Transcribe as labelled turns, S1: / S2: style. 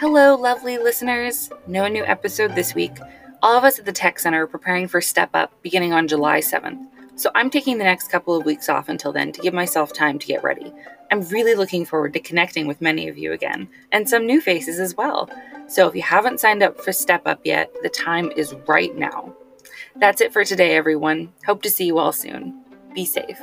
S1: Hello, lovely listeners. No new episode this week. All of us at the Tech Center are preparing for Step Up beginning on July 7th. So I'm taking the next couple of weeks off until then to give myself time to get ready. I'm really looking forward to connecting with many of you again, and some new faces as well. So if you haven't signed up for Step Up yet, the time is right now. That's it for today, everyone. Hope to see you all soon. Be safe.